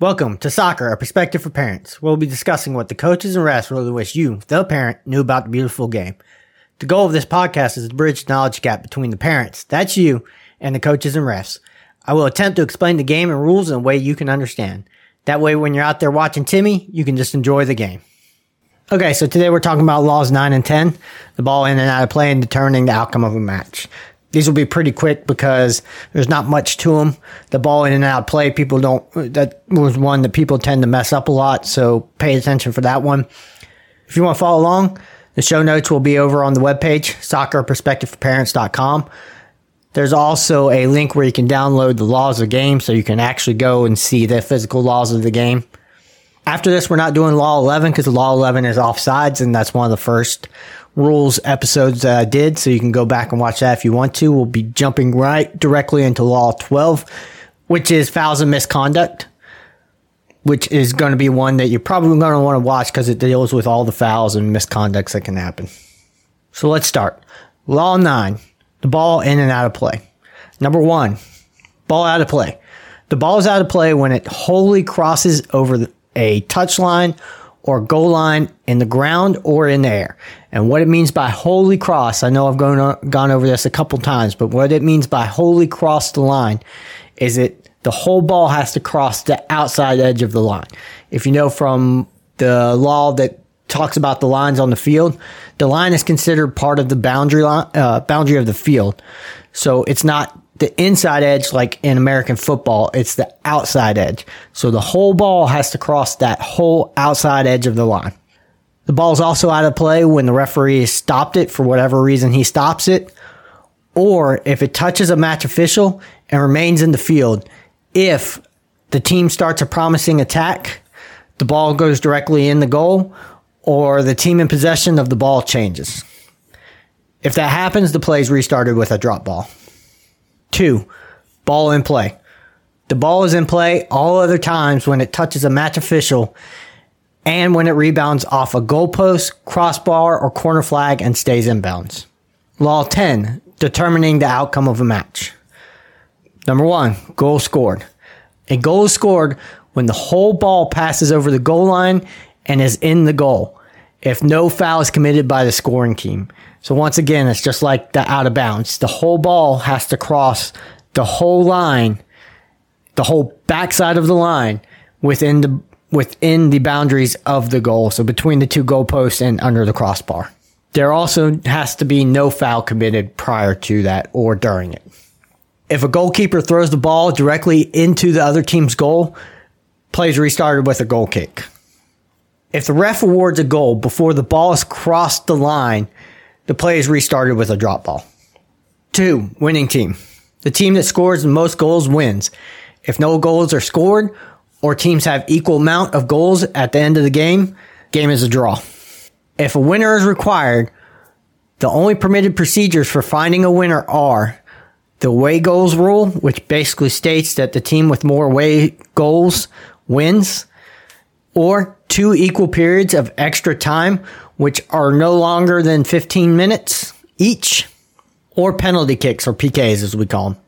Welcome to Soccer, a perspective for parents. We'll be discussing what the coaches and refs really wish you, the parent, knew about the beautiful game. The goal of this podcast is to bridge the knowledge gap between the parents, that's you, and the coaches and refs. I will attempt to explain the game and rules in a way you can understand. That way, when you're out there watching Timmy, you can just enjoy the game. Okay, so today we're talking about laws 9 and 10, the ball in and out of play and determining the outcome of a match. These will be pretty quick because there's not much to them. The ball in and out play, people don't, that was one that people tend to mess up a lot. So pay attention for that one. If you want to follow along, the show notes will be over on the webpage, soccerperspectiveforparents.com. There's also a link where you can download the laws of the game so you can actually go and see the physical laws of the game. After this, we're not doing Law 11 because Law 11 is offsides, and that's one of the first rules episodes that I did. So you can go back and watch that if you want to. We'll be jumping right directly into Law 12, which is fouls and misconduct, which is going to be one that you're probably going to want to watch because it deals with all the fouls and misconducts that can happen. So let's start. Law 9, the ball in and out of play. Number one, ball out of play. The ball is out of play when it wholly crosses over a touch line or goal line in the ground or in the air. And what it means by wholly cross, I know I've gone, gone over this a couple times, but what it means by wholly cross the line is that the whole ball has to cross the outside edge of the line. If you know from the law that talks about the lines on the field, the line is considered part of the boundary line, uh, boundary of the field. So it's not the inside edge like in American football, it's the outside edge. So the whole ball has to cross that whole outside edge of the line. The ball is also out of play when the referee has stopped it for whatever reason he stops it, or if it touches a match official and remains in the field. If the team starts a promising attack, the ball goes directly in the goal, or the team in possession of the ball changes. If that happens, the play is restarted with a drop ball. Two, ball in play. The ball is in play all other times when it touches a match official and when it rebounds off a goalpost, crossbar, or corner flag and stays in bounds. Law 10, determining the outcome of a match. Number one, goal scored. A goal is scored when the whole ball passes over the goal line and is in the goal if no foul is committed by the scoring team. So once again, it's just like the out of bounds. The whole ball has to cross the whole line, the whole backside of the line within the within the boundaries of the goal. So between the two goalposts and under the crossbar. There also has to be no foul committed prior to that or during it. If a goalkeeper throws the ball directly into the other team's goal, plays restarted with a goal kick. If the ref awards a goal before the ball has crossed the line, the play is restarted with a drop ball. Two, winning team. The team that scores the most goals wins. If no goals are scored or teams have equal amount of goals at the end of the game, game is a draw. If a winner is required, the only permitted procedures for finding a winner are the away goals rule, which basically states that the team with more away goals wins, or two equal periods of extra time, which are no longer than 15 minutes each, or penalty kicks or PKs as we call them.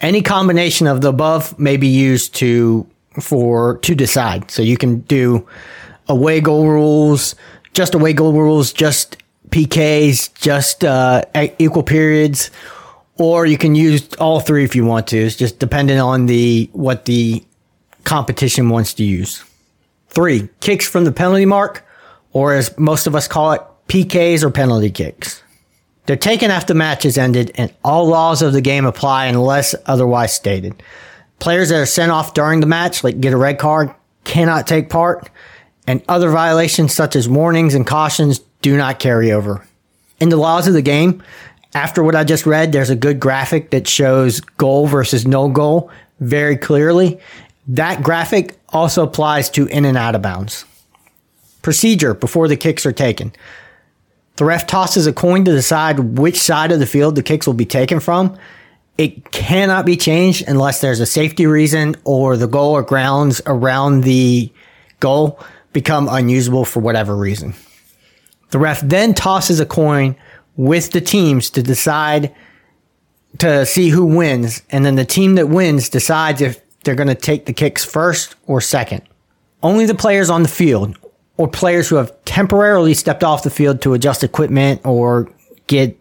Any combination of the above may be used to for to decide. So you can do away goal rules, just away goal rules, just PKs, just uh, equal periods, or you can use all three if you want to. It's just dependent on the what the competition wants to use. Three kicks from the penalty mark or as most of us call it, PKs or penalty kicks. They're taken after the match has ended and all laws of the game apply unless otherwise stated. Players that are sent off during the match, like get a red card, cannot take part, and other violations such as warnings and cautions do not carry over. In the laws of the game, after what I just read, there's a good graphic that shows goal versus no goal very clearly. That graphic also applies to in and out of bounds. Procedure before the kicks are taken. The ref tosses a coin to decide which side of the field the kicks will be taken from. It cannot be changed unless there's a safety reason or the goal or grounds around the goal become unusable for whatever reason. The ref then tosses a coin with the teams to decide to see who wins, and then the team that wins decides if they're going to take the kicks first or second. Only the players on the field or players who have temporarily stepped off the field to adjust equipment or get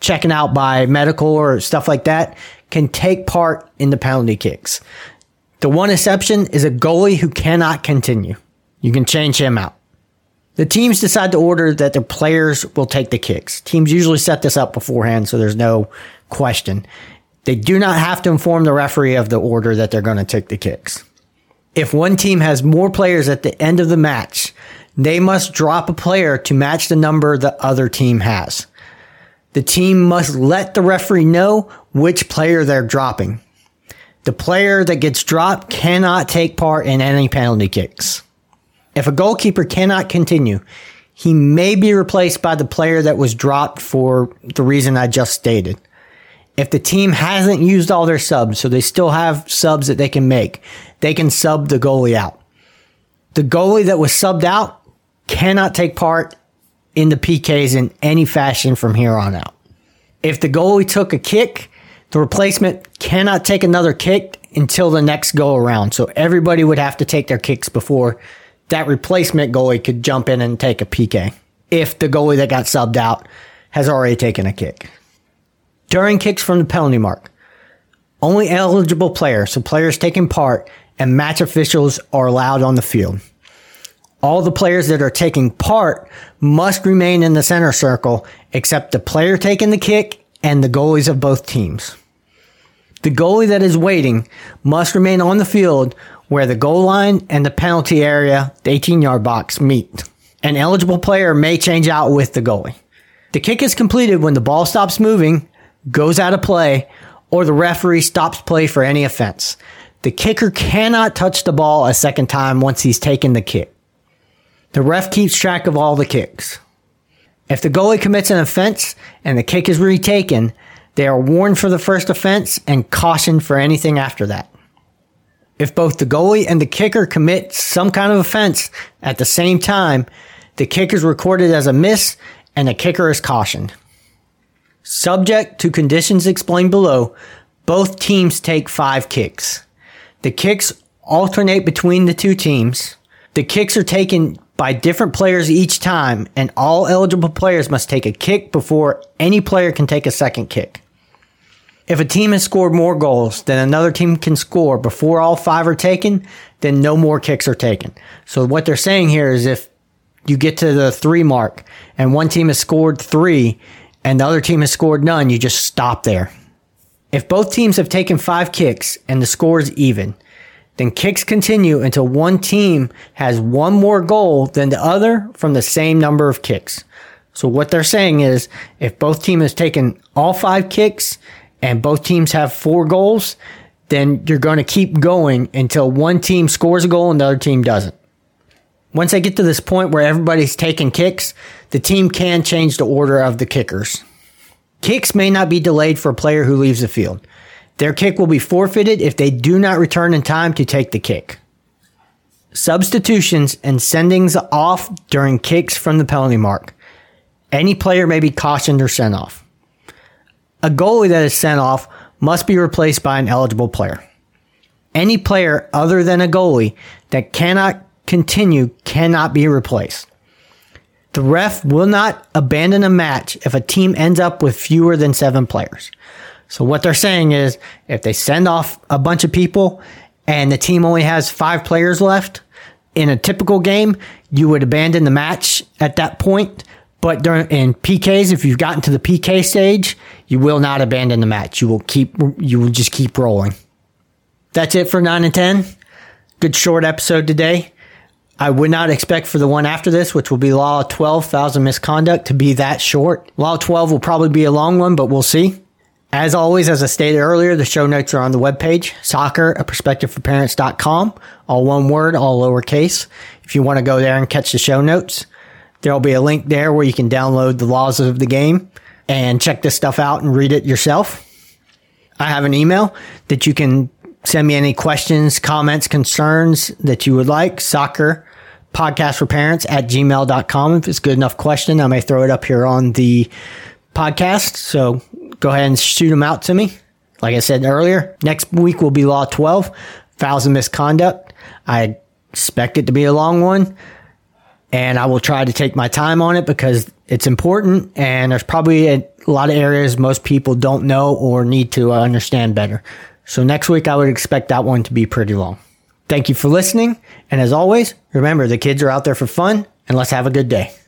checking out by medical or stuff like that can take part in the penalty kicks. The one exception is a goalie who cannot continue. You can change him out. The teams decide to order that their players will take the kicks. Teams usually set this up beforehand, so there's no question. They do not have to inform the referee of the order that they're going to take the kicks. If one team has more players at the end of the match, they must drop a player to match the number the other team has. The team must let the referee know which player they're dropping. The player that gets dropped cannot take part in any penalty kicks. If a goalkeeper cannot continue, he may be replaced by the player that was dropped for the reason I just stated. If the team hasn't used all their subs, so they still have subs that they can make, they can sub the goalie out. The goalie that was subbed out cannot take part in the PKs in any fashion from here on out. If the goalie took a kick, the replacement cannot take another kick until the next go around. So everybody would have to take their kicks before that replacement goalie could jump in and take a PK. If the goalie that got subbed out has already taken a kick. During kicks from the penalty mark, only eligible players, so players taking part, and match officials are allowed on the field. All the players that are taking part must remain in the center circle except the player taking the kick and the goalies of both teams. The goalie that is waiting must remain on the field where the goal line and the penalty area, the 18 yard box, meet. An eligible player may change out with the goalie. The kick is completed when the ball stops moving goes out of play, or the referee stops play for any offense. The kicker cannot touch the ball a second time once he's taken the kick. The ref keeps track of all the kicks. If the goalie commits an offense and the kick is retaken, they are warned for the first offense and cautioned for anything after that. If both the goalie and the kicker commit some kind of offense at the same time, the kick is recorded as a miss and the kicker is cautioned. Subject to conditions explained below, both teams take five kicks. The kicks alternate between the two teams. The kicks are taken by different players each time, and all eligible players must take a kick before any player can take a second kick. If a team has scored more goals than another team can score before all five are taken, then no more kicks are taken. So what they're saying here is if you get to the three mark and one team has scored three and the other team has scored none, you just stop there. If both teams have taken five kicks and the score is even, then kicks continue until one team has one more goal than the other from the same number of kicks. So what they're saying is if both teams has taken all five kicks and both teams have four goals, then you're going to keep going until one team scores a goal and the other team doesn't. Once they get to this point where everybody's taking kicks, the team can change the order of the kickers. Kicks may not be delayed for a player who leaves the field. Their kick will be forfeited if they do not return in time to take the kick. Substitutions and sendings off during kicks from the penalty mark. Any player may be cautioned or sent off. A goalie that is sent off must be replaced by an eligible player. Any player other than a goalie that cannot continue cannot be replaced. The ref will not abandon a match if a team ends up with fewer than seven players. So what they're saying is if they send off a bunch of people and the team only has five players left in a typical game, you would abandon the match at that point. But during in PKs, if you've gotten to the PK stage, you will not abandon the match. You will keep you will just keep rolling. That's it for nine and ten. Good short episode today. I would not expect for the one after this, which will be Law 12, Fouls and Misconduct, to be that short. Law 12 will probably be a long one, but we'll see. As always, as I stated earlier, the show notes are on the webpage, soccer, a perspective for all one word, all lowercase. If you want to go there and catch the show notes, there'll be a link there where you can download the laws of the game and check this stuff out and read it yourself. I have an email that you can send me any questions, comments, concerns that you would like. Soccer podcast for parents at gmail.com. If it's a good enough question, I may throw it up here on the podcast. So go ahead and shoot them out to me. Like I said earlier, next week will be Law 12, fouls and misconduct. I expect it to be a long one and I will try to take my time on it because it's important and there's probably a lot of areas most people don't know or need to uh, understand better. So next week I would expect that one to be pretty long. Thank you for listening. And as always, remember the kids are out there for fun and let's have a good day.